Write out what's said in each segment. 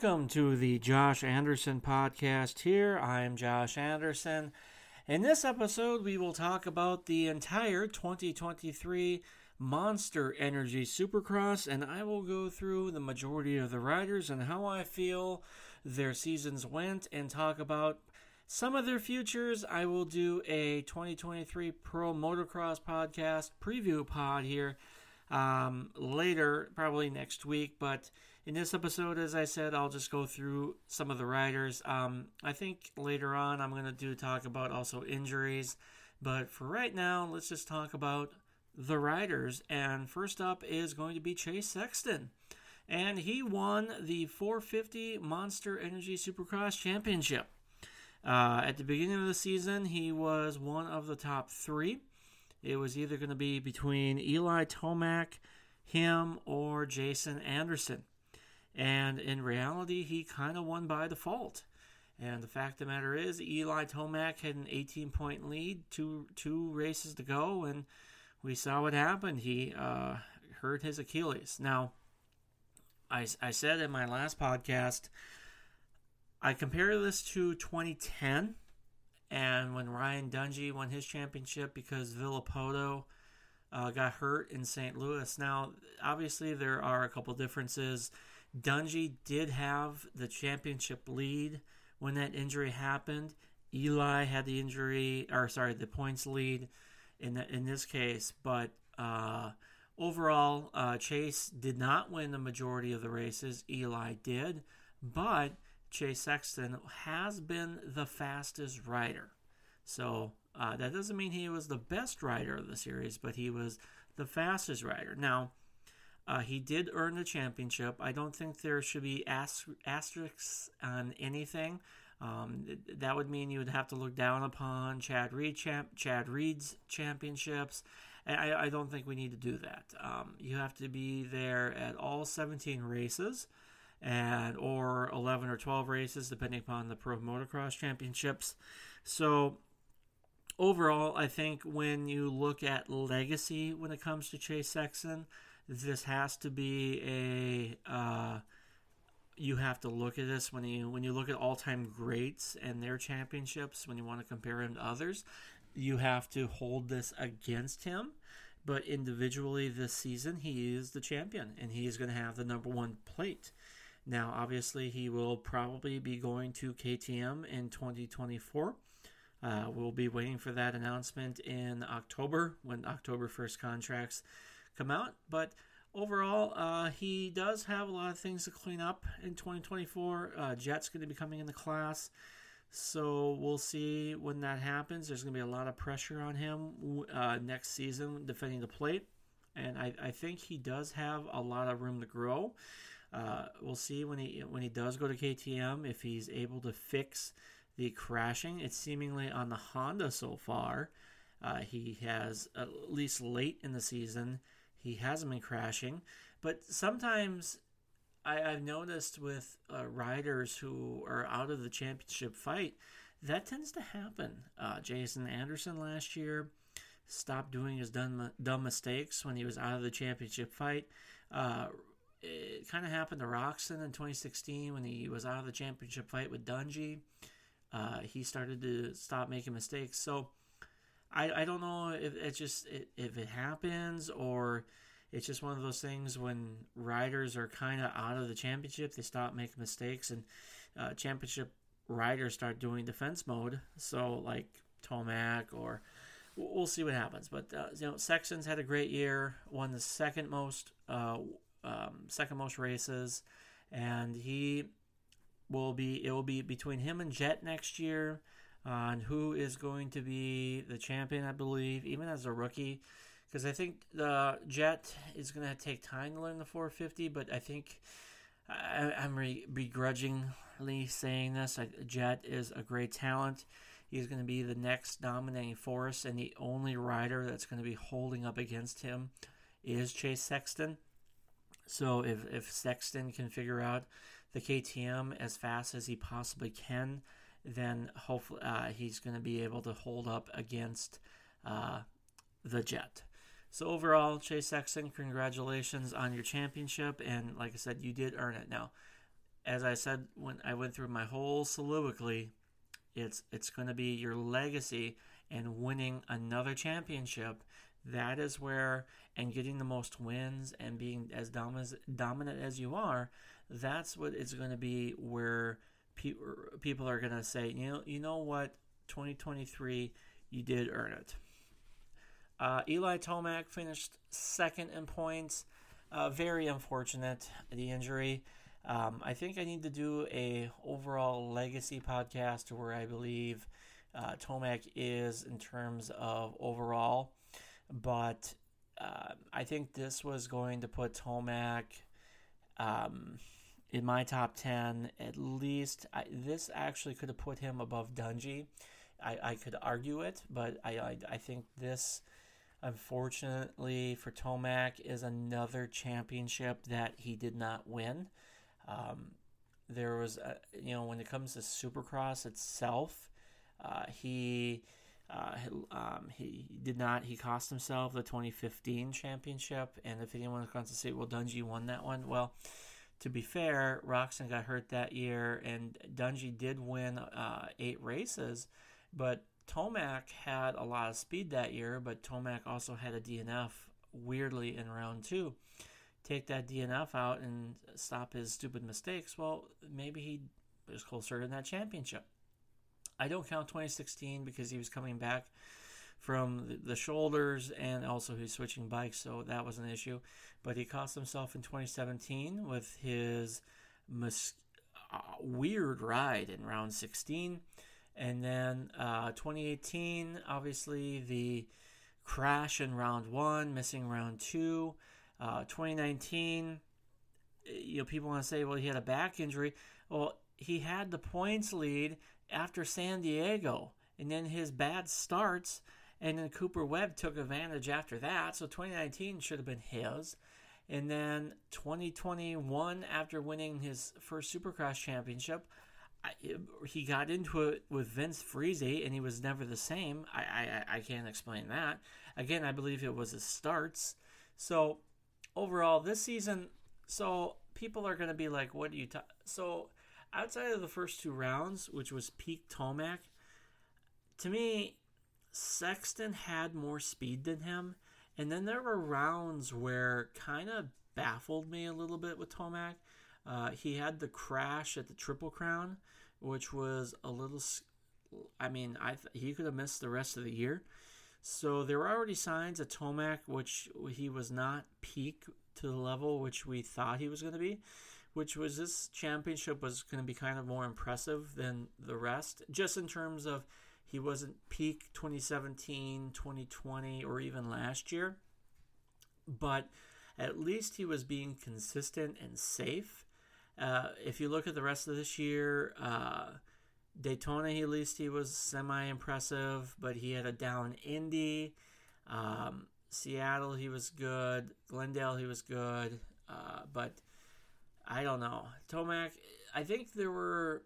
Welcome to the Josh Anderson podcast. Here, I am Josh Anderson. In this episode, we will talk about the entire 2023 Monster Energy Supercross, and I will go through the majority of the riders and how I feel their seasons went and talk about some of their futures. I will do a 2023 Pro Motocross podcast preview pod here um, later, probably next week. But in this episode, as I said, I'll just go through some of the riders. Um, I think later on I'm going to do talk about also injuries. But for right now, let's just talk about the riders. And first up is going to be Chase Sexton. And he won the 450 Monster Energy Supercross Championship. Uh, at the beginning of the season, he was one of the top three. It was either going to be between Eli Tomac, him, or Jason Anderson. And in reality, he kind of won by default. And the fact of the matter is, Eli Tomac had an 18 point lead, two two races to go, and we saw what happened. He uh, hurt his Achilles. Now, I, I said in my last podcast, I compare this to 2010 and when Ryan Dungey won his championship because Villopoto uh, got hurt in St. Louis. Now, obviously, there are a couple differences. Dungey did have the championship lead when that injury happened. Eli had the injury, or sorry, the points lead in the, in this case, but uh, overall, uh, Chase did not win the majority of the races. Eli did, but Chase Sexton has been the fastest rider. So uh, that doesn't mean he was the best rider of the series, but he was the fastest rider. Now, uh, he did earn the championship. I don't think there should be asterisks on anything. Um, that would mean you would have to look down upon Chad Reed champ, Chad Reed's championships. I, I don't think we need to do that. Um, you have to be there at all 17 races and or 11 or 12 races depending upon the pro motocross championships so overall i think when you look at legacy when it comes to chase sexton this has to be a uh, you have to look at this when you when you look at all-time greats and their championships when you want to compare him to others you have to hold this against him but individually this season he is the champion and he is going to have the number one plate now, obviously, he will probably be going to KTM in 2024. Uh, we'll be waiting for that announcement in October when October 1st contracts come out. But overall, uh, he does have a lot of things to clean up in 2024. Uh, Jett's going to be coming in the class. So we'll see when that happens. There's going to be a lot of pressure on him uh, next season defending the plate. And I, I think he does have a lot of room to grow. Uh, we'll see when he when he does go to KTM if he's able to fix the crashing. It's seemingly on the Honda so far. Uh, he has at least late in the season he hasn't been crashing, but sometimes I, have noticed with uh, riders who are out of the championship fight that tends to happen. Uh, Jason Anderson last year stopped doing his dumb, dumb mistakes when he was out of the championship fight. Uh, it kind of happened to Roczen in 2016 when he was out of the championship fight with Dungey. Uh, he started to stop making mistakes. So I, I don't know if it just if it happens or it's just one of those things when riders are kind of out of the championship, they stop making mistakes, and uh, championship riders start doing defense mode. So like Tomac or we'll see what happens. But uh, you know, Sexton's had a great year, won the second most uh, um, second most races, and he will be. It will be between him and Jett next year on who is going to be the champion. I believe, even as a rookie, because I think the Jett is going to take time to learn the 450. But I think I, am re- begrudgingly saying this. I, Jett is a great talent. He's going to be the next dominating force, and the only rider that's going to be holding up against him is Chase Sexton. So if, if Sexton can figure out the KTM as fast as he possibly can, then hopefully uh, he's going to be able to hold up against uh, the Jett. So overall, Chase Sexton, congratulations on your championship, and like I said, you did earn it. Now, as I said when I went through my whole soliloquy, it's it's going to be your legacy and winning another championship. That is where and getting the most wins and being as dominant dominant as you are. That's what it's going to be where people people are going to say, you know, you know what, 2023, you did earn it. Uh, Eli Tomac finished second in points. Uh, very unfortunate the injury. Um, I think I need to do a overall legacy podcast where I believe uh, Tomac is in terms of overall, but uh, I think this was going to put Tomac um, in my top ten at least. I, this actually could have put him above Dungey. I, I could argue it, but I, I, I think this unfortunately for Tomac is another championship that he did not win. Um, there was, a, you know, when it comes to Supercross itself, uh, he uh, um, he did not. He cost himself the 2015 championship. And if anyone wants to say, "Well, Dungey won that one," well, to be fair, Roczen got hurt that year, and Dungey did win uh, eight races, but Tomac had a lot of speed that year. But Tomac also had a DNF weirdly in round two take that DNF out and stop his stupid mistakes, well, maybe he was closer in that championship. I don't count 2016 because he was coming back from the shoulders and also he's switching bikes, so that was an issue. But he cost himself in 2017 with his mis- uh, weird ride in round 16. And then uh, 2018, obviously, the crash in round one, missing round two. Uh, 2019, you know, people want to say, well, he had a back injury. Well, he had the points lead after San Diego, and then his bad starts, and then Cooper Webb took advantage after that. So 2019 should have been his. And then 2021, after winning his first Supercross championship, I, he got into it with Vince Friese, and he was never the same. I, I I can't explain that. Again, I believe it was his starts. So overall this season, so people are going to be like, "What do you?" Ta-? So outside of the first two rounds, which was peak Tomac, to me, Sexton had more speed than him, and then there were rounds where kind of baffled me a little bit with Tomac. Uh, he had the crash at the Triple Crown, which was a little. I mean, I th- he could have missed the rest of the year. So there were already signs of Tomac, which he was not peak to the level which we thought he was going to be, which was this championship was going to be kind of more impressive than the rest, just in terms of he wasn't peak 2017, 2020, or even last year. But at least he was being consistent and safe. Uh, if you look at the rest of this year, uh, Daytona, he at least he was semi impressive, but he had a down Indy. Um, Seattle, he was good. Glendale, he was good. Uh, but I don't know. Tomac, I think there were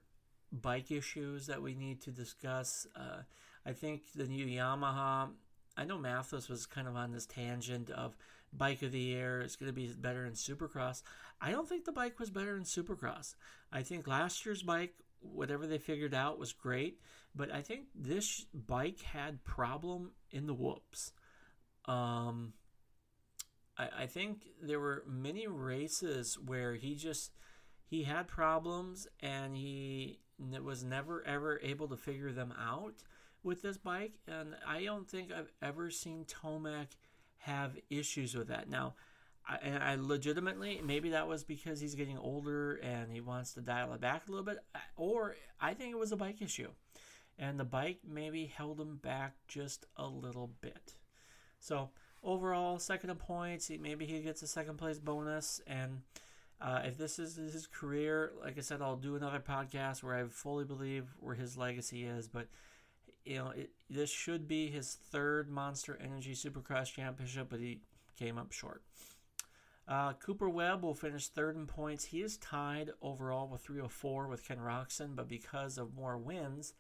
bike issues that we need to discuss. Uh, I think the new Yamaha, I know Matthes was kind of on this tangent of bike of the year. It's going to be better in Supercross. I don't think the bike was better in Supercross. I think last year's bike whatever they figured out was great. But I think this bike had problem in the whoops. Um, I, I think there were many races where he just he had problems and he was never ever able to figure them out with this bike. And I don't think I've ever seen Tomac have issues with that. Now, I, and I legitimately maybe that was because he's getting older and he wants to dial it back a little bit, or I think it was a bike issue, and the bike maybe held him back just a little bit. So overall, second in points, maybe he gets a second place bonus, and uh, if this is his career, like I said, I'll do another podcast where I fully believe where his legacy is, but. You know, it, this should be his third Monster Energy Supercross Championship, but he came up short. Uh, Cooper Webb will finish third in points. He is tied overall with 304 with Ken Roczen, but because of more wins,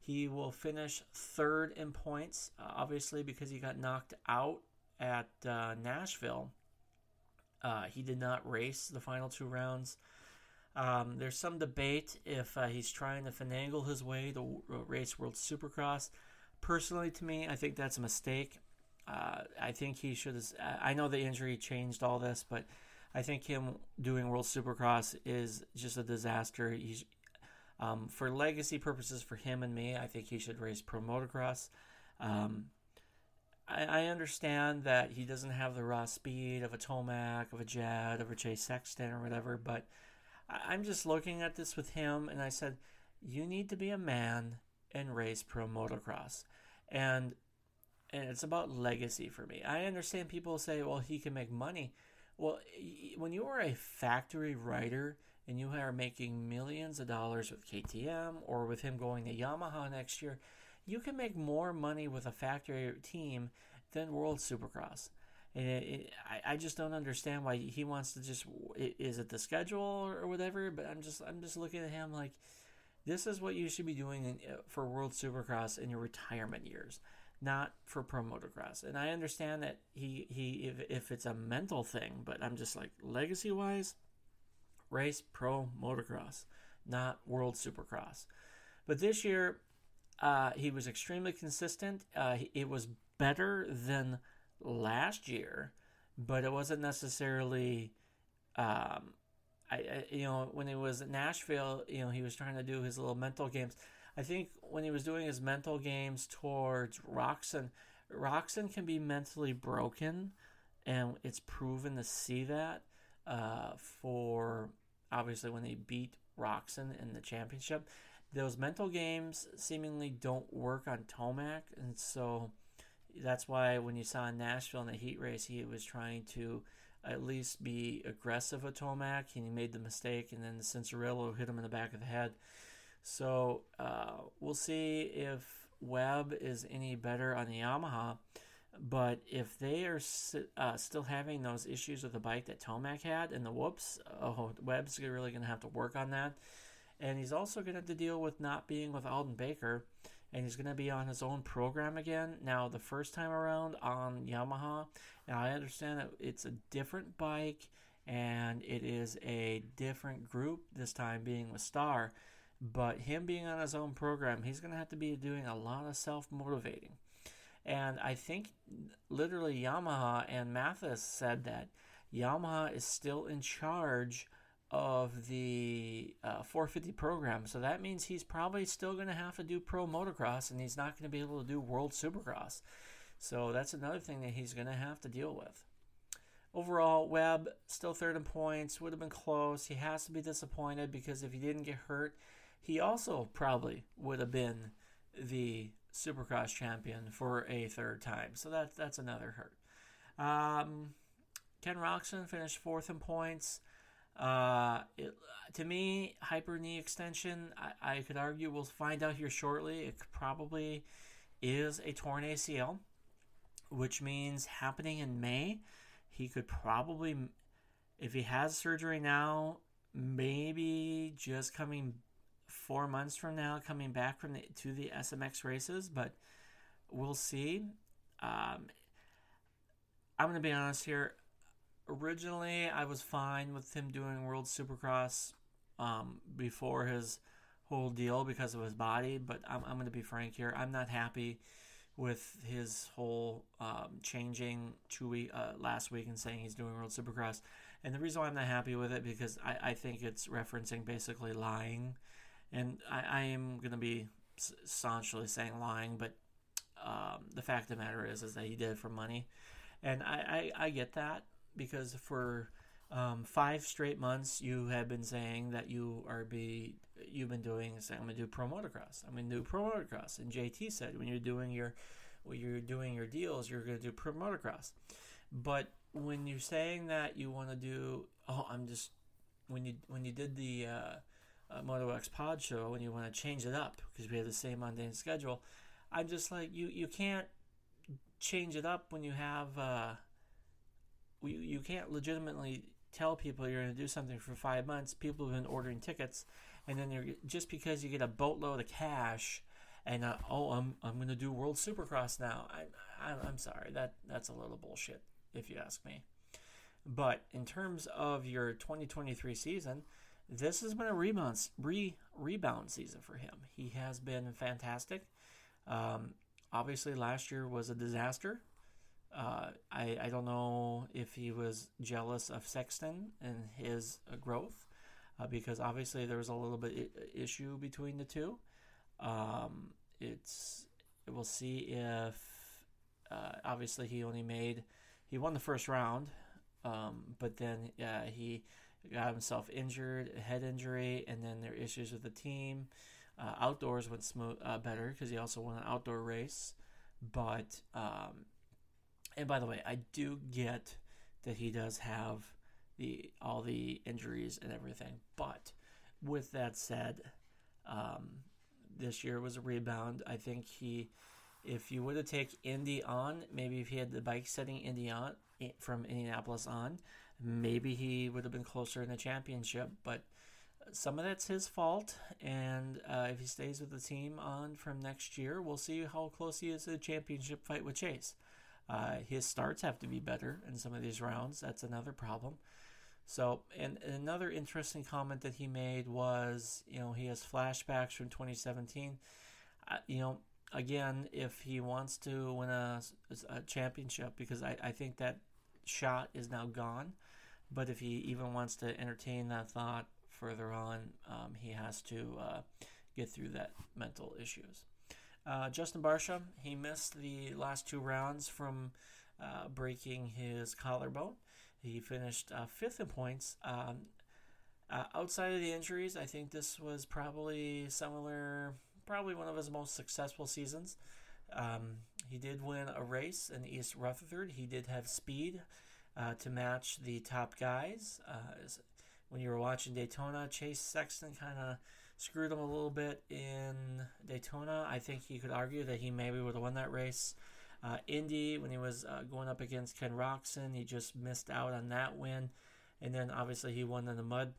he will finish third in points. Uh, obviously, because he got knocked out at uh, Nashville, uh, he did not race the final two rounds. Um, there's some debate if uh, he's trying to finagle his way to race World Supercross. Personally, to me, I think that's a mistake. Uh, I think he should have. I know the injury changed all this, but I think him doing World Supercross is just a disaster. He's um, for legacy purposes for him and me. I think he should race Pro Motocross. Um, I, I, understand that he doesn't have the raw speed of a Tomac, of a Jett, of a Chase Sexton, or whatever, but I, I'm just looking at this with him, and I said, "You need to be a man and race Pro Motocross." And and it's about legacy for me. I understand people say, well, he can make money. Well, when you are a factory rider and you are making millions of dollars with KTM or with him going to Yamaha next year, you can make more money with a factory team than World Supercross. And it, it, I, I just don't understand why he wants to just is it the schedule or whatever. But I'm just I'm just looking at him like this is what you should be doing in, uh, for World Supercross in your retirement years not for pro motocross. And I understand that he he if, if it's a mental thing, but I'm just like legacy wise, race pro motocross, not world supercross. But this year, uh, he was extremely consistent. Uh, it was better than last year, but it wasn't necessarily. Um, I, I, you know when he was at Nashville, you know he was trying to do his little mental games. I think when he was doing his mental games towards Roczen, Roczen can be mentally broken, and it's proven to see that uh, for obviously when they beat Roczen in the championship. Those mental games seemingly don't work on Tomac, and so that's why when you saw Nashville in the heat race, he was trying to at least be aggressive with Tomac, and he made the mistake, and then Cianciarulo hit him in the back of the head. So uh, we'll see if Webb is any better on the Yamaha. But if they are uh, still having those issues with the bike that Tomac had and the whoops, oh, Webb's really going to have to work on that. And he's also going to have to deal with not being with Aldon Baker. And he's going to be on his own program again. Now, the first time around on Yamaha, now I understand that it's a different bike and it is a different group, this time being with Star. But him being on his own program, he's going to have to be doing a lot of self motivating. And I think literally Yamaha and Matthes said that Yamaha is still in charge of the uh, 450 program. So that means he's probably still going to have to do pro motocross and he's not going to be able to do world supercross. So that's another thing that he's going to have to deal with. Overall, Webb still third in points, would have been close. He has to be disappointed because if he didn't get hurt, he also probably would have been the Supercross champion for a third time. So that that's another hurt. Um, Ken Roczen finished fourth in points. Uh, it, to me, hyper knee extension. I, I could argue we'll find out here shortly. It probably is a torn ACL, which means happening in May. He could probably, if he has surgery now, maybe just coming four months from now coming back from the to the SMX races, but we'll see. Um, I'm going to be honest here. Originally, I was fine with him doing World Supercross um, before his whole deal because of his body, but I'm, I'm going to be frank here. I'm not happy with his whole um, changing two week uh, last week and saying he's doing World Supercross. And the reason why I'm not happy with it because I, I think it's referencing basically lying and I, I am going to be staunchly saying lying, but um, the fact of the matter is, is that he did it for money, and I, I, I get that because for um, five straight months you have been saying that you are be you've been doing saying I'm gonna do pro motocross. I'm gonna do pro motocross, and JT said when you're doing your when you're doing your deals, you're gonna do pro motocross. But when you're saying that you want to do, oh, I'm just when you when you did the uh, uh, Moto X Pod show and you want to change it up because we have the same mundane schedule, I'm just like you you can't change it up when you have uh, you you can't legitimately tell people you're going to do something for five months. People have been ordering tickets, and then you're just because you get a boatload of cash. And uh, oh, I'm I'm going to do World Supercross now. I, I I'm sorry that that's a little bullshit if you ask me. But in terms of your 2023 season, this has been a rebound re, rebound season for him. He has been fantastic. Um, obviously, last year was a disaster. Uh, I I don't know if he was jealous of Sexton and his uh, growth, uh, because obviously there was a little bit I- issue between the two. Um, it's we'll see if uh, obviously he only made he won the first round, um, but then he got himself injured, a head injury, and then there are issues with the team. Uh, outdoors went smooth better because he also won an outdoor race, but um, and by the way, I do get that he does have the all the injuries and everything, but with that said, um, this year was a rebound. I think he, if you would have taken Indy on, maybe if he had the bike setting Indy on from Indianapolis on, maybe he would have been closer in the championship. But some of that's his fault, and uh, if he stays with the team on from next year, we'll see how close he is to the championship fight with Chase. Uh, his starts have to be better in some of these rounds. That's another problem. So, and, another interesting comment that he made was, you know, he has flashbacks from 2017. Uh, you know, again, if he wants to win a, a championship, because I, I think that shot is now gone, but if he even wants to entertain that thought further on, um, he has to uh, get through that mental issues. Uh, Justin Barcia, he missed the last two rounds from uh, breaking his collarbone. He finished uh, fifth in points. Um, uh, outside of the injuries, I think this was probably similar, probably one of his most successful seasons. Um, he did win a race in East Rutherford. He did have speed uh, to match the top guys. Uh, when you were watching Daytona, Chase Sexton kind of screwed him a little bit in Daytona. I think you could argue that he maybe would have won that race. Uh, Indy, when he was uh, going up against Ken Roczen, he just missed out on that win. And then obviously he won in the mud.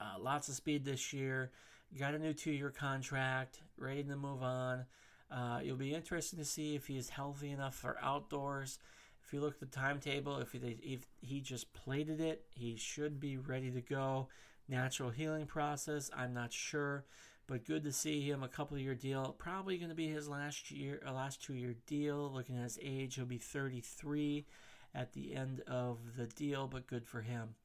Uh, lots of speed this year. Got a new two year contract, ready to move on. Uh, it'll be interesting to see if he's healthy enough for outdoors. If you look at the timetable, if he, if he just plated it, he should be ready to go. Natural healing process, I'm not sure but good to see him. A couple year deal, probably going to be his last year, uh, last two year deal. Looking at his age, he'll be 33 at the end of the deal, but good for him.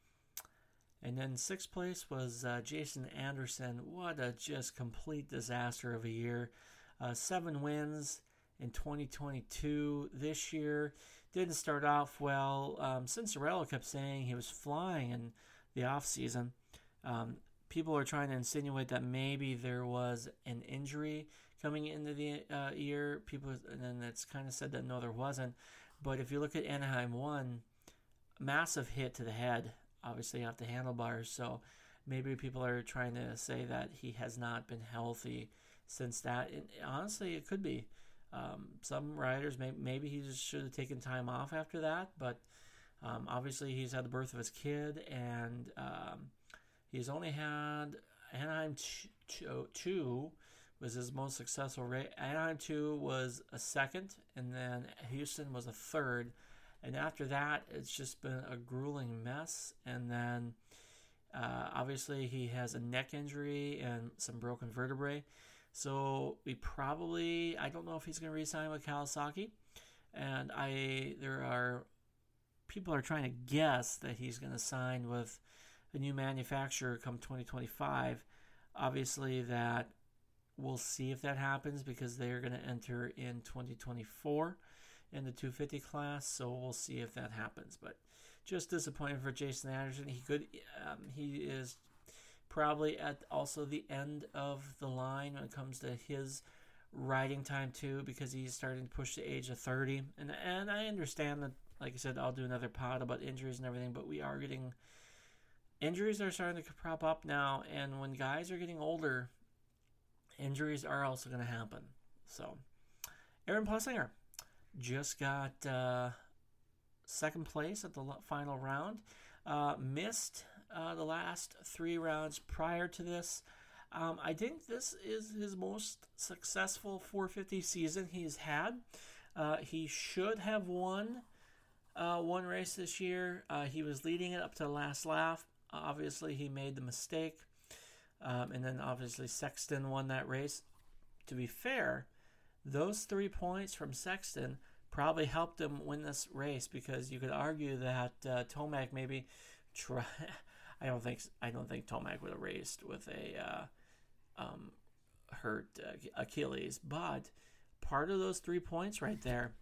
And then sixth place was uh, Jason Anderson. What a just complete disaster of a year. Uh, seven wins in 2022. This year didn't start off well. Um, Cianciarulo kept saying he was flying in the off season. Um, people are trying to insinuate that maybe there was an injury coming into the uh, year. People, and then it's kind of said that no, there wasn't. But if you look at Anaheim one, massive hit to the head, obviously off the handlebars. So maybe people are trying to say that he has not been healthy since that. And honestly, it could be. Um, some riders, may, maybe he just should have taken time off after that. But um, obviously, he's had the birth of his kid, and um, He's only had Anaheim 2 was his most successful race. Anaheim 2 was a second, and then Houston was a third. And after that, it's just been a grueling mess. And then uh, obviously, he has a neck injury and some broken vertebrae. So we probably, I don't know if he's going to resign with Kawasaki. And I, there are people are trying to guess that he's going to sign with a new manufacturer come 2025. Obviously, that we'll see if that happens because they are going to enter in 2024 in the 250 class. So we'll see if that happens. But just disappointing for Jason Anderson. He could, um, he is probably at also the end of the line when it comes to his riding time too, because he's starting to push the age of 30. And and I understand that, like I said, I'll do another pod about injuries and everything, but we are getting injuries are starting to prop up now, and when guys are getting older, injuries are also going to happen. So, Aaron Plessinger just got uh, second place at the final round. Uh, missed uh, the last three rounds prior to this. Um, I think this is his most successful 450 season he's had. Uh, he should have won uh, one race this year. Uh, he was leading it up to the last lap obviously, he made the mistake. Um, and then obviously, Sexton won that race. To be fair, those three points from Sexton probably helped him win this race because you could argue that uh, Tomac maybe try. I don't think I don't think Tomac would have raced with a uh, um, hurt uh, Achilles, but part of those three points right there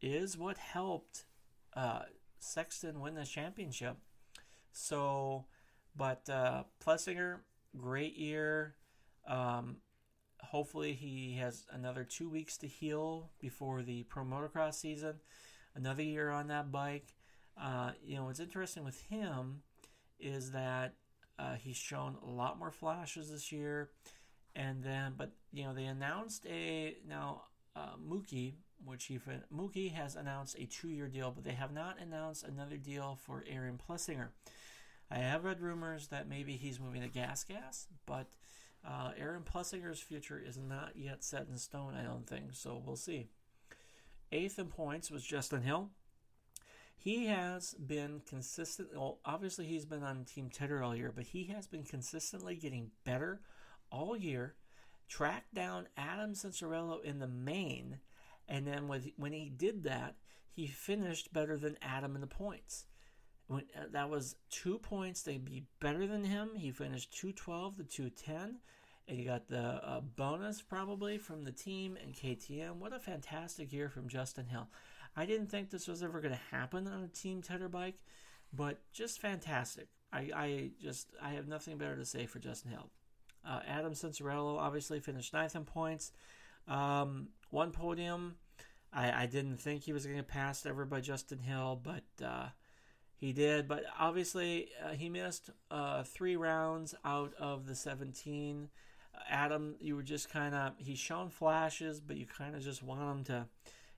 is what helped uh, Sexton win the championship. So, but uh, Plessinger, great year. Um, hopefully, he has another two weeks to heal before the pro motocross season. Another year on that bike. Uh, you know, what's interesting with him is that uh, he's shown a lot more flashes this year. And then, but you know, they announced a now uh, Mookie, which he Mookie has announced a two-year deal, but they have not announced another deal for Aaron Plessinger. I have read rumors that maybe he's moving to Gas Gas, but uh, Aaron Plessinger's future is not yet set in stone. I don't think so. We'll see. Eighth in points was Justin Hill. He has been consistent. Well, obviously he's been on Team Tedder all year, but he has been consistently getting better all year. Tracked down Adam Cianciarulo in the main, and then with, when he did that, he finished better than Adam in the points. Uh, that was two points. They'd be better than him. He finished 212 to 210. And you got the uh, bonus probably from the team and KTM. What a fantastic year from Justin Hill. I didn't think this was ever going to happen on a Team Tedder bike, but just fantastic. I, I just I have nothing better to say for Justin Hill. Uh, Adam Cianciarulo obviously finished ninth in points. Um, one podium. I, I didn't think he was going to passed ever by Justin Hill, but uh, he did. But obviously, uh, he missed uh, three rounds out of the 17. Adam, you were just kind of, he's shown flashes, but you kind of just want him to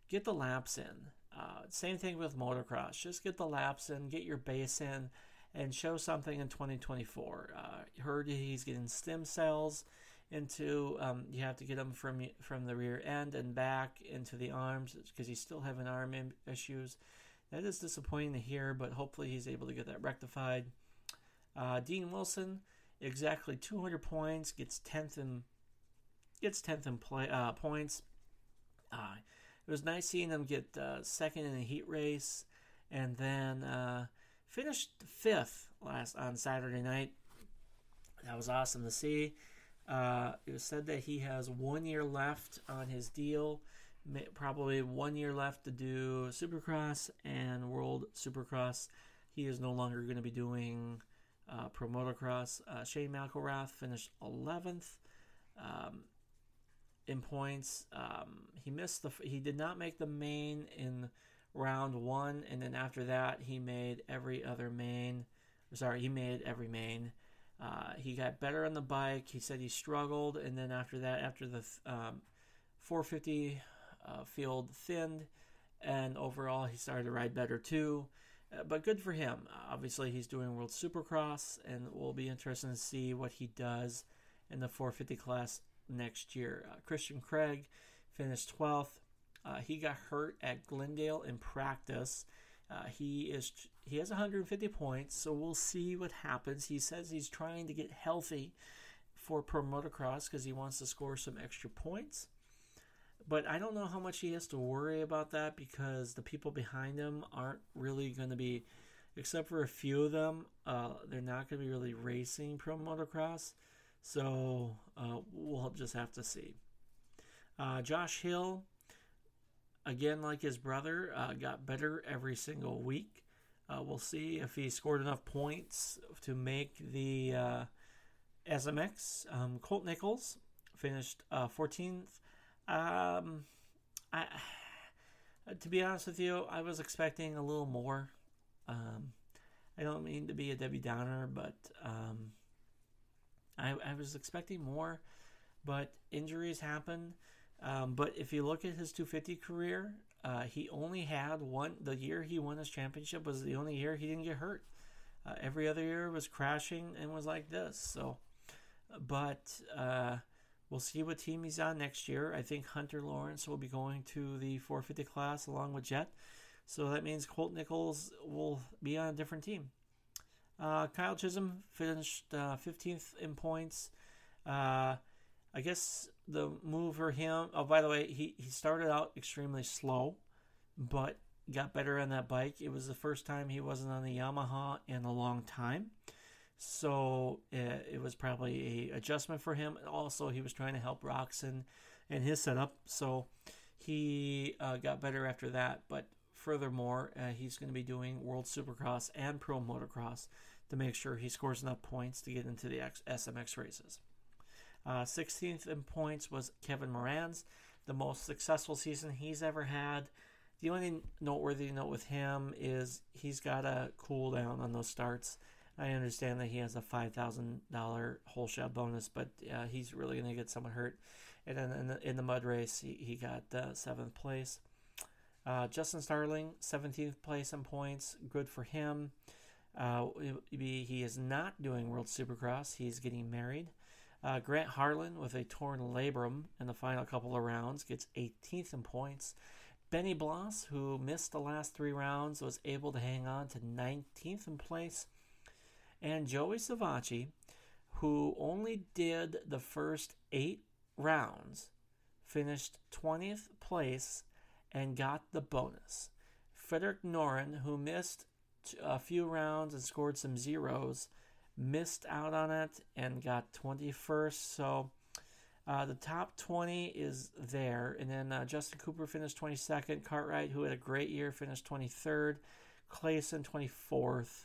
get the laps in. Uh, same thing with motocross. Just get the laps in, get your base in, and show something in 2024. Uh, heard he's getting stem cells into. Um, you have to get them from from the rear end and back into the arms because he's still having arm issues. That is disappointing to hear, but hopefully he's able to get that rectified. Uh, Dean Wilson, exactly 200 points, gets 10th in gets 10th in play uh, points. Uh, it was nice seeing them get uh, second in the heat race, and then uh, finished fifth last on Saturday night. That was awesome to see. Uh, it was said that he has one year left on his deal, probably one year left to do Supercross and World Supercross. He is no longer going to be doing uh, Pro Motocross. Uh, Shane McElrath finished 11th. Um, in points. Um, he missed the. He did not make the main in round one, and then after that, he made every other main. Sorry, he made every main. Uh, he got better on the bike. He said he struggled, and then after that, after the um, 450 uh, field thinned, and overall he started to ride better too. Uh, but good for him. Obviously, he's doing World Supercross, and it will be interesting to see what he does in the 450 class next year. Uh, Christian Craig finished 12th. Uh, he got hurt at Glendale in practice. Uh, he is he has 150 points, so we'll see what happens. He says he's trying to get healthy for pro motocross because he wants to score some extra points. But I don't know how much he has to worry about that because the people behind him aren't really going to be, except for a few of them, uh, they're not going to be really racing pro motocross. So uh, we'll just have to see. Uh, Josh Hill, again, like his brother, uh, got better every single week. Uh, we'll see if he scored enough points to make the uh, SMX. Um, Colt Nichols finished 14th. Um, I, to be honest with you, I was expecting a little more. Um, I don't mean to be a Debbie Downer, but um, I, I was expecting more, but injuries happen. Um, but if you look at his 250 career, uh, he only had one. The year he won his championship was the only year he didn't get hurt. Uh, every other year was crashing and was like this. So, but uh, we'll see what team he's on next year. I think Hunter Lawrence will be going to the 450 class along with Jett. So that means Colt Nichols will be on a different team. Uh, Kyle Chisholm finished uh, 15th in points. Uh, I guess the move for him. Oh, by the way, he, he started out extremely slow, but got better on that bike. It was the first time he wasn't on the Yamaha in a long time. So uh, it was probably a adjustment for him. Also, he was trying to help Roczen in his setup, so he uh, got better after that. But furthermore, uh, he's going to be doing World Supercross and Pro Motocross to make sure he scores enough points to get into the X- SMX races. 16th uh, in points was Kevin Moranz, the most successful season he's ever had. The only noteworthy note with him is he's got a cool down on those starts. I understand that he has a five thousand dollar whole shot bonus, but uh, he's really going to get someone hurt. And then in the, in the mud race, he, he got uh, seventh place. Uh, Justin Starling, seventeenth place in points, good for him. Uh, he is not doing World Supercross. He's getting married. Uh, Grant Harlan with a torn labrum in the final couple of rounds gets 18th in points. Benny Bloss, who missed the last three rounds, was able to hang on to 19th in place. And Joey Savatgy, who only did the first eight rounds, finished 20th place and got the bonus. Fredrik Noren, who missed a few rounds and scored some zeros, missed out on it and got 21st. So uh, the top 20 is there. And then uh, Justin Cooper finished 22nd. Cartwright, who had a great year, finished 23rd. Clason, 24th.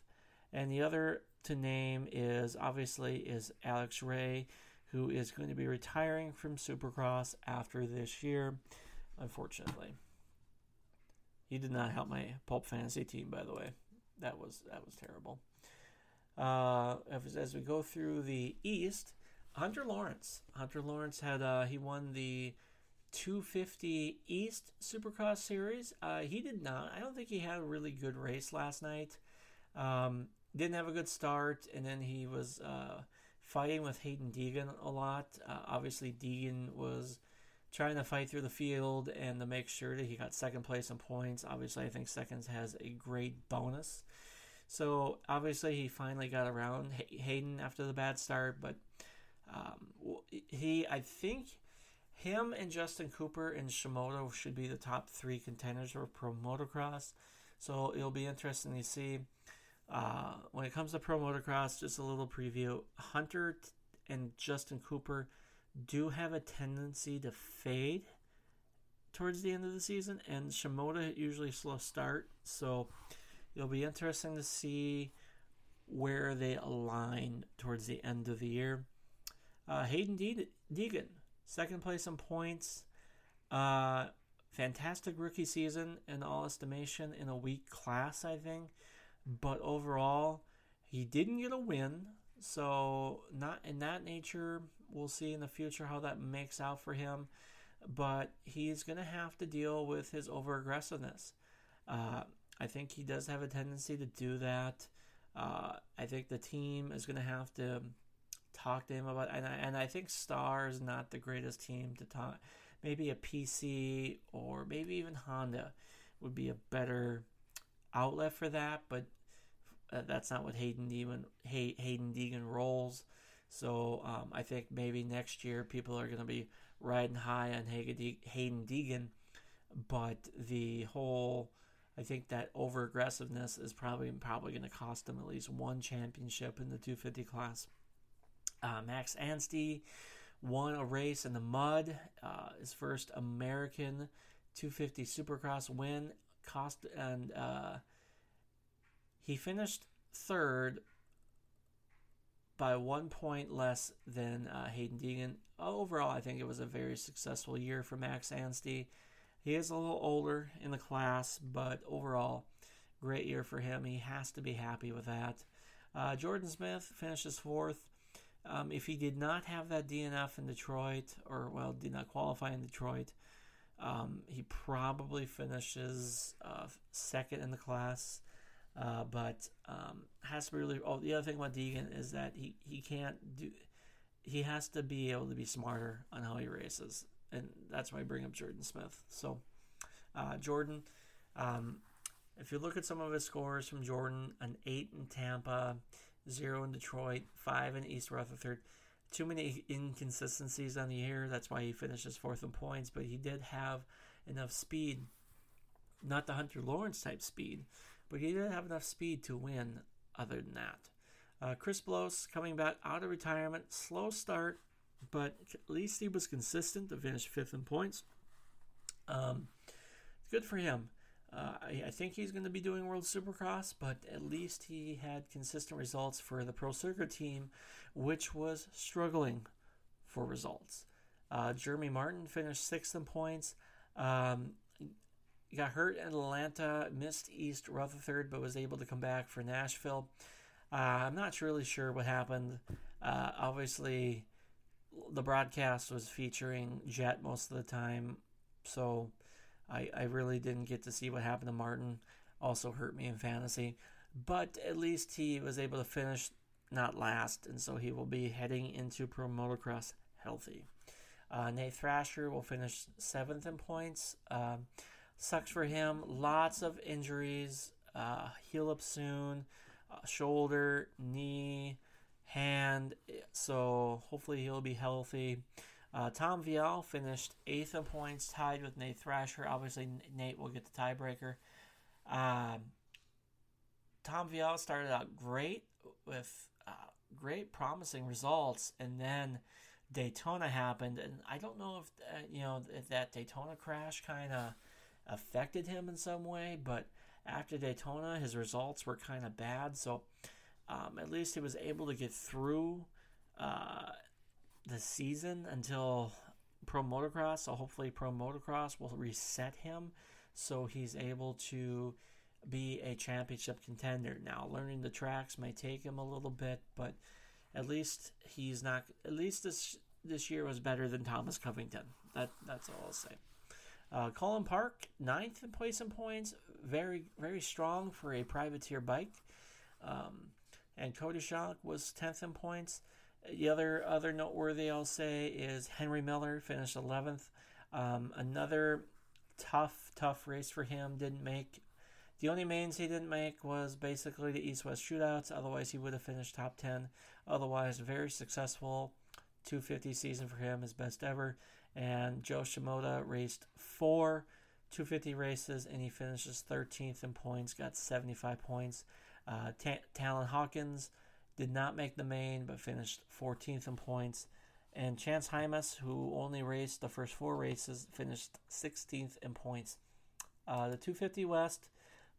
And the other to name is obviously is Alex Ray, who is going to be retiring from Supercross after this year, unfortunately. He did not help my Pulp Fantasy team, by the way. That was that was terrible. Uh, as, we go through the East, Hunter Lawrence. Hunter Lawrence had uh, he won the 250 East Supercross Series. Uh, he did not. I don't think he had a really good race last night. Um, didn't have a good start, and then he was uh, fighting with Haiden Deegan a lot. Uh, obviously, Deegan was trying to fight through the field and to make sure that he got second place in points. Obviously, I think seconds has a great bonus. So obviously, he finally got around Haiden after the bad start, but um, he, I think, him and Justin Cooper and Shimoda should be the top three contenders for pro motocross. So it'll be interesting to see. Uh, when it comes to pro motocross, just a little preview. Hunter and Justin Cooper do have a tendency to fade towards the end of the season, and Shimoda usually slow start. So it'll be interesting to see where they align towards the end of the year. Uh, Haiden De- Deegan, second place in points. Uh, fantastic rookie season in all estimation in a weak class, I think. But overall, he didn't get a win. So, not in that nature, we'll see in the future how that makes out for him. But he's going to have to deal with his over aggressiveness. Uh, I think he does have a tendency to do that. Uh, I think the team is going to have to talk to him about, and I, and I think Star is not the greatest team to talk. Maybe a PC or maybe even Honda would be a better outlet for that, but uh, that's not what Haiden Deegan Hay, Haiden Deegan rolls. So um, I think maybe next year people are going to be riding high on Haiden Deegan, but the whole I think that over aggressiveness is probably probably going to cost him at least one championship in the 250 class. Uh, Max Anstie won a race in the mud, uh, his first American 250 Supercross win. Cost and uh, he finished third by one point less than uh, Haiden Deegan. Overall, I think it was a very successful year for Max Anstie. He is a little older in the class, but overall, great year for him. He has to be happy with that. Uh, Jordan Smith finishes fourth. Um, if he did not have that DNF in Detroit, or well, did not qualify in Detroit, um, he probably finishes uh, second in the class. Uh, but um, has to be really. Oh, the other thing about Deegan is that he, he can't do. He has to be able to be smarter on how he races and that's why I bring up Jordan Smith. So, uh, Jordan, um, if you look at some of his scores from Jordan, an eight in Tampa, zero in Detroit, five in East Rutherford. Too many inconsistencies on the year. That's why he finishes fourth in points. But he did have enough speed, not the Hunter Lawrence type speed, but he did have enough speed to win. Other than that, uh, Chris Blose coming back out of retirement, slow start, but at least he was consistent to finish fifth in points. Um, good for him. Uh, I, I, think he's going to be doing World Supercross, but at least he had consistent results for the Pro Circuit team, which was struggling for results. Uh, Jeremy Martin finished sixth in points. Um, got hurt in Atlanta, missed East Rutherford, but was able to come back for Nashville. Uh, I'm not really sure what happened. Uh, obviously, the broadcast was featuring Jett most of the time, so I, I really didn't get to see what happened to Martin. Also hurt me in fantasy, but at least he was able to finish not last, and so he will be heading into pro motocross healthy. Uh, Nate Thrasher will finish seventh in points. Uh, sucks for him. Lots of injuries. Uh, heal up soon. Uh, shoulder, knee, hand. So hopefully he'll be healthy. Uh, Tom Vialle finished eighth in points, tied with Nate Thrasher. Obviously, Nate will get the tiebreaker. Um, Tom Vialle started out great with uh, great, promising results, and then Daytona happened, and I don't know if uh, you know if that Daytona crash kind of affected him in some way, but after Daytona, his results were kind of bad. So um, at least he was able to get through uh, the season until Pro Motocross. So hopefully, Pro Motocross will reset him so he's able to be a championship contender. Now, learning the tracks may take him a little bit, but at least he's not. At least this this year was better than Thomas Covington. That that's all I'll say. Uh, Cullin Park, ninth in place in points, very very strong for a privateer bike. Um, and Coty Schock was tenth in points. The other other noteworthy I'll say is Henry Miller finished 11th. Um, another tough tough race for him. Didn't make the only mains he didn't make was basically the East West shootouts. Otherwise, he would have finished top 10. Otherwise, very successful 250 season for him, his best ever. And Jo Shimoda raced four 250 races and he finishes 13th in points, got 75 points. Uh, Ta- Talon Hawkins did not make the main, but finished 14th in points. And Chance Hymas, who only raced the first four races, finished 16th in points. Uh, the 250 West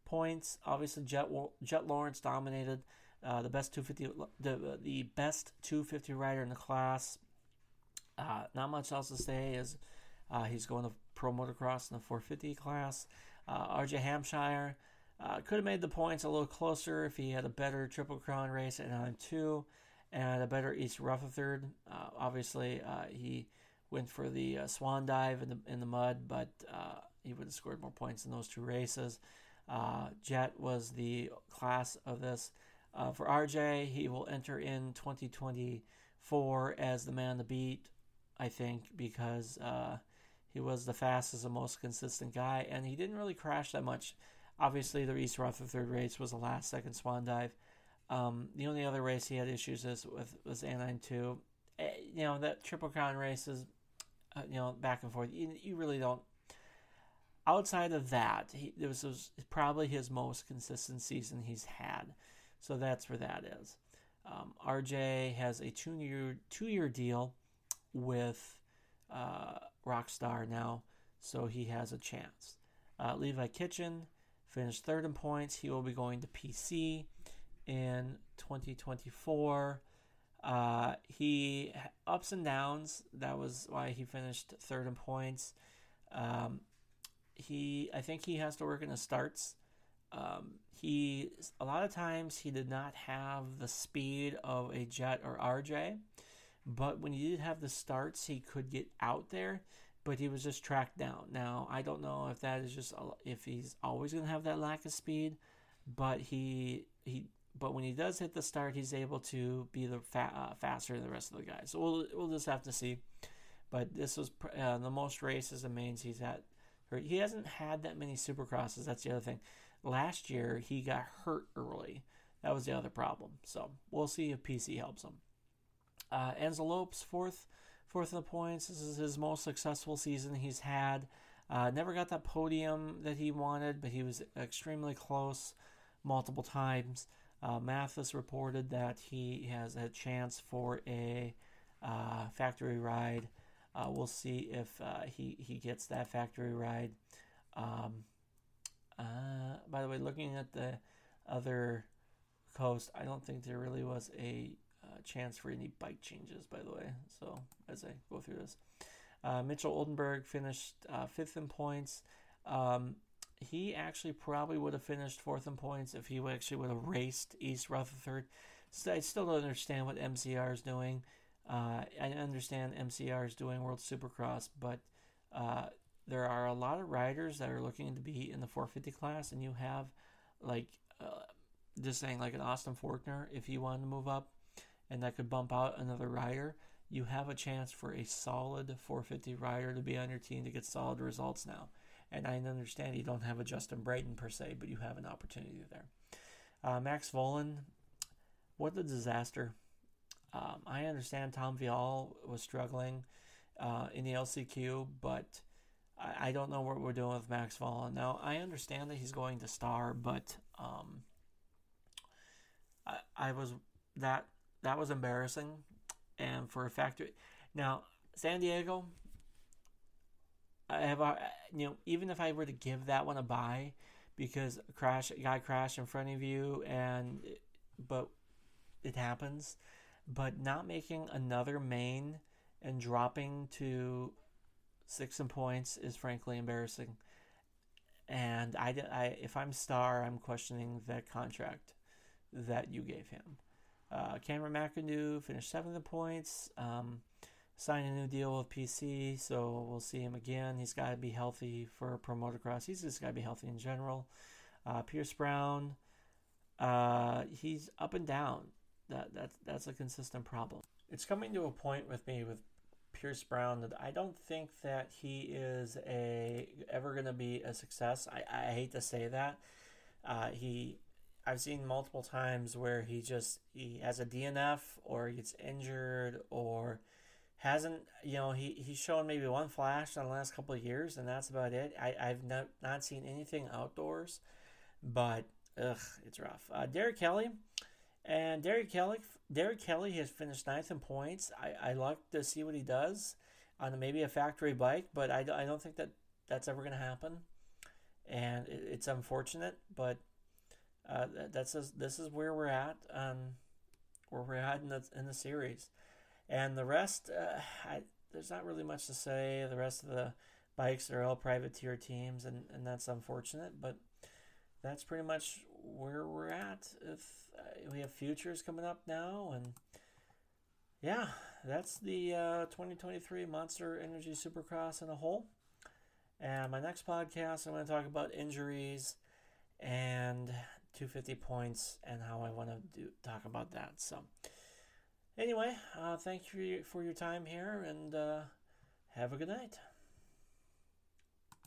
points, obviously Jet, Jett Lawrence dominated. Uh, the best 250, the the best 250 rider in the class. Uh, not much else to say. Is uh, he's going to pro motocross in the 450 class. Uh, RJ Hampshire uh, could have made the points a little closer if he had a better Triple Crown race at 9 2 and a better East Rutherford. Uh, obviously, uh, he went for the uh, swan dive in the, in the mud, but uh, he would have scored more points in those two races. Uh, Jett was the class of this. for RJ, he will enter in 2024 as the man to beat, I think, because he was the fastest and most consistent guy, and he didn't really crash that much Obviously, the East Rutherford race was a last second swan dive. Um, the only other race he had issues with was A9 2. Eh, you know, that Triple Crown race is, uh, you know, back and forth. You, you really don't. Outside of that, he, it was, was probably his most consistent season he's had. So that's where that is. Um, RJ has a two year two year deal with uh, Rockstar now, so he has a chance. Uh, Levi Kitchen finished third in points. He will be going to PC in 2024. Uh, he ups and downs. That was why he finished third in points. Um, he, I think he has to work in the starts. Um, he a lot of times he did not have the speed of a Jett or RJ, but when he did have the starts, he could get out there but he was just tracked down. Now I don't know if that is just if he's always going to have that lack of speed, but he he but when he does hit the start, he's able to be the fa- uh, faster than the rest of the guys. So we'll we'll just have to see. But this was uh, the most races and mains he's had. He hasn't had that many supercrosses. That's the other thing. last year he got hurt early. That was the other problem. So we'll see if PC helps him. Uh, Enzo Lopes, fourth, fourth in the points. This is his most successful season he's had. Uh, never got that podium that he wanted, but he was extremely close multiple times. Uh, Matthes reported that he has a chance for a uh, factory ride. Uh, we'll see if uh, he, he gets that factory ride. Um, uh, by the way, looking at the other coast, I don't think there really was a uh, chance for any bike changes, by the way. So as I go through this, uh, Mitchell Oldenburg finished uh, fifth in points. Um, he actually probably would have finished fourth in points if he actually would have raced East Rutherford. So I still don't understand what MCR is doing. Uh, I understand MCR is doing World Supercross, but uh, there are a lot of riders that are looking to be in the 450 class, and you have like just saying like an Austin Forkner, if he wanted to move up, and that could bump out another rider, you have a chance for a solid 450 rider to be on your team to get solid results now. And I understand you don't have a Justin Brayton per se, but you have an opportunity there. Uh, Max Vohland, what a disaster. Um, I understand Tom Vialle was struggling uh, in the LCQ, but I, I, don't know what we're doing with Max Vohland. Now, I understand that he's going to star, but um, I, I was that that was embarrassing, and for a factor. Now, San Diego, I have a, you know even if I were to give that one a buy because crash guy crashed in front of you and but it happens. But not making another main and dropping to six and points is frankly embarrassing. And I, I if I'm star I'm questioning that contract that you gave him uh, Cameron McAdoo finished seventh in points um, signed a new deal with PC, so we'll see him again. He's got to be healthy for pro motocross. He's just got to be healthy in general. Uh, Pierce Brown, uh, he's up and down. That that's that's a consistent problem. It's coming to a point with me with Pierce Brown that I don't think that he is a ever going to be a success. I, I hate to say that. Uh, he I've seen multiple times where he just he has a DNF or gets injured or hasn't you know he he's shown maybe one flash in the last couple of years and that's about it. I, i've not, not seen anything outdoors but ugh it's rough. Uh, Derek Kelley and Derek Kelley Derek Kelley has finished ninth in points. I i like to see what he does on maybe a factory bike but i, I don't think that that's ever going to happen. And it, it's unfortunate but uh, that's this is where we're at um, where we're at in the in the series and the rest, uh, I, there's not really much to say. The rest of the bikes are all privateer teams, and, and that's unfortunate. But that's pretty much where we're at. If uh, we have futures coming up now, and yeah, that's the uh, 2023 Monster Energy Supercross in a whole. And my next podcast, I'm going to talk about injuries and 250 points and how I want to do talk about that. So. Anyway, uh, thank you for your time here and uh, have a good night.